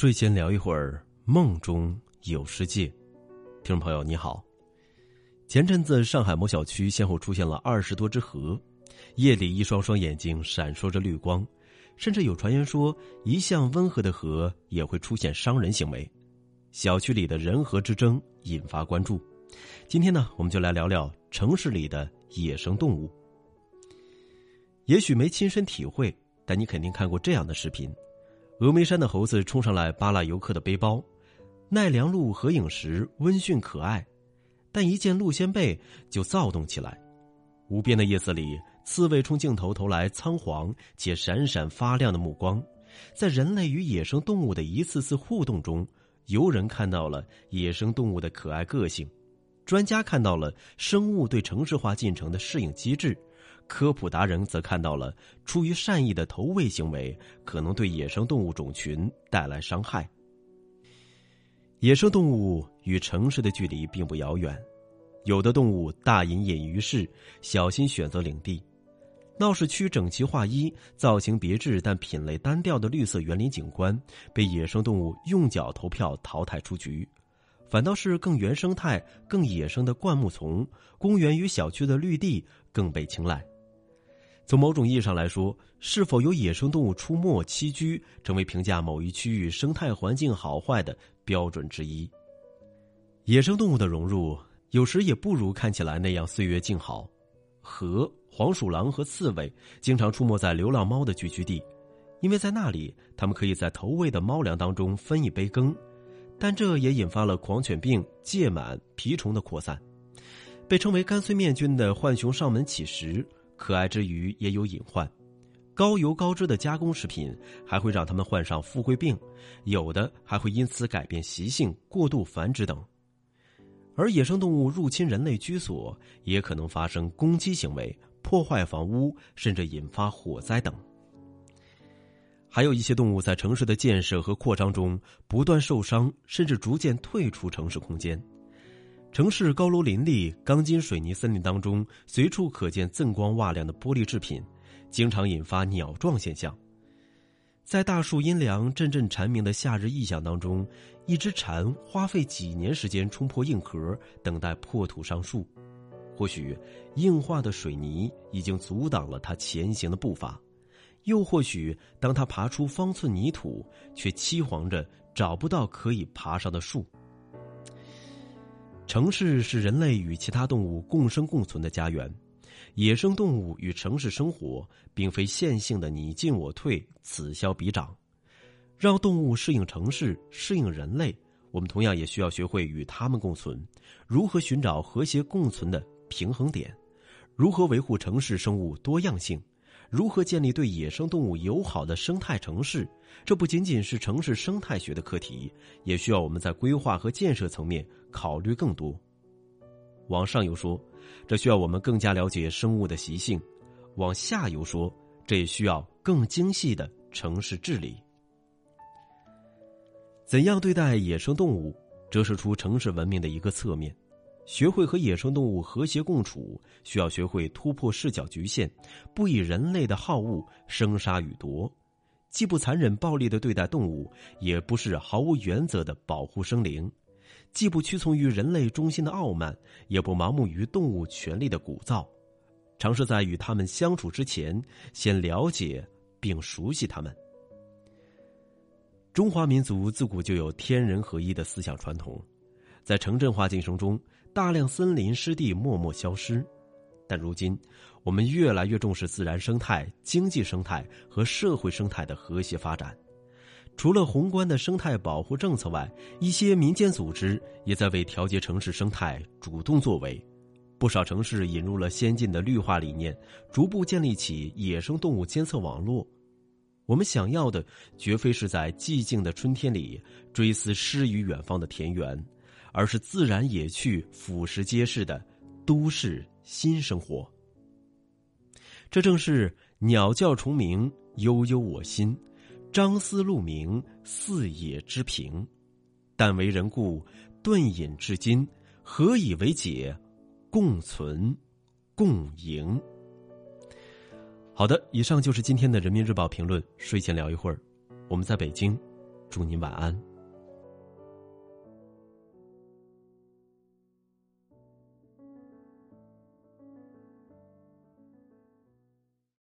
睡前聊一会儿，梦中有世界。听众朋友你好，前阵子上海某小区先后出现了二十多只河，夜里一双双眼睛闪烁着绿光，甚至有传言说，一向温和的河也会出现伤人行为。小区里的人河之争引发关注。今天呢，我们就来聊聊城市里的野生动物。也许没亲身体会，但你肯定看过这样的视频。峨眉山的猴子冲上来扒拉游客的背包，奈良鹿合影时温驯可爱，但一见鹿仙贝就躁动起来。无边的夜色里，刺猬冲镜头投来仓皇且闪闪发亮的目光。在人类与野生动物的一次次互动中，游人看到了野生动物的可爱个性，专家看到了生物对城市化进程的适应机制。科普达人则看到了出于善意的投喂行为可能对野生动物种群带来伤害。野生动物与城市的距离并不遥远，有的动物大隐隐于市，小心选择领地；闹市区整齐划一、造型别致但品类单调的绿色园林景观被野生动物用脚投票淘汰出局，反倒是更原生态、更野生的灌木丛、公园与小区的绿地更被青睐。从某种意义上来说，是否有野生动物出没栖居，成为评价某一区域生态环境好坏的标准之一。野生动物的融入，有时也不如看起来那样岁月静好。河、黄鼠狼和刺猬经常出没在流浪猫的聚居地，因为在那里，它们可以在投喂的猫粮当中分一杯羹。但这也引发了狂犬病、疥螨、蜱虫的扩散。被称为“干脆面菌”的浣熊上门乞食。可爱之余也有隐患，高油高脂的加工食品还会让他们患上富贵病，有的还会因此改变习性、过度繁殖等。而野生动物入侵人类居所，也可能发生攻击行为、破坏房屋，甚至引发火灾等。还有一些动物在城市的建设和扩张中不断受伤，甚至逐渐退出城市空间。城市高楼林立、钢筋水泥森林当中，随处可见锃光瓦亮的玻璃制品，经常引发鸟撞现象。在大树阴凉、阵阵蝉鸣的夏日异象当中，一只蝉花费几年时间冲破硬壳，等待破土上树。或许硬化的水泥已经阻挡了它前行的步伐，又或许当它爬出方寸泥土，却凄惶着找不到可以爬上的树。城市是人类与其他动物共生共存的家园，野生动物与城市生活并非线性的你进我退、此消彼长。让动物适应城市、适应人类，我们同样也需要学会与它们共存。如何寻找和谐共存的平衡点？如何维护城市生物多样性？如何建立对野生动物友好的生态城市？这不仅仅是城市生态学的课题，也需要我们在规划和建设层面考虑更多。往上游说，这需要我们更加了解生物的习性；往下游说，这也需要更精细的城市治理。怎样对待野生动物，折射出城市文明的一个侧面。学会和野生动物和谐共处，需要学会突破视角局限，不以人类的好恶生杀予夺，既不残忍暴力的对待动物，也不是毫无原则的保护生灵，既不屈从于人类中心的傲慢，也不盲目于动物权利的鼓噪，尝试在与他们相处之前，先了解并熟悉他们。中华民族自古就有天人合一的思想传统，在城镇化进程中。大量森林湿地默默消失，但如今，我们越来越重视自然生态、经济生态和社会生态的和谐发展。除了宏观的生态保护政策外，一些民间组织也在为调节城市生态主动作为。不少城市引入了先进的绿化理念，逐步建立起野生动物监测网络。我们想要的，绝非是在寂静的春天里追思诗与远方的田园。而是自然野趣俯拾皆是的都市新生活。这正是鸟叫虫鸣悠悠我心，张思路鸣四野之平。但为人故，顿隐至今，何以为解？共存，共赢。好的，以上就是今天的人民日报评论。睡前聊一会儿，我们在北京，祝您晚安。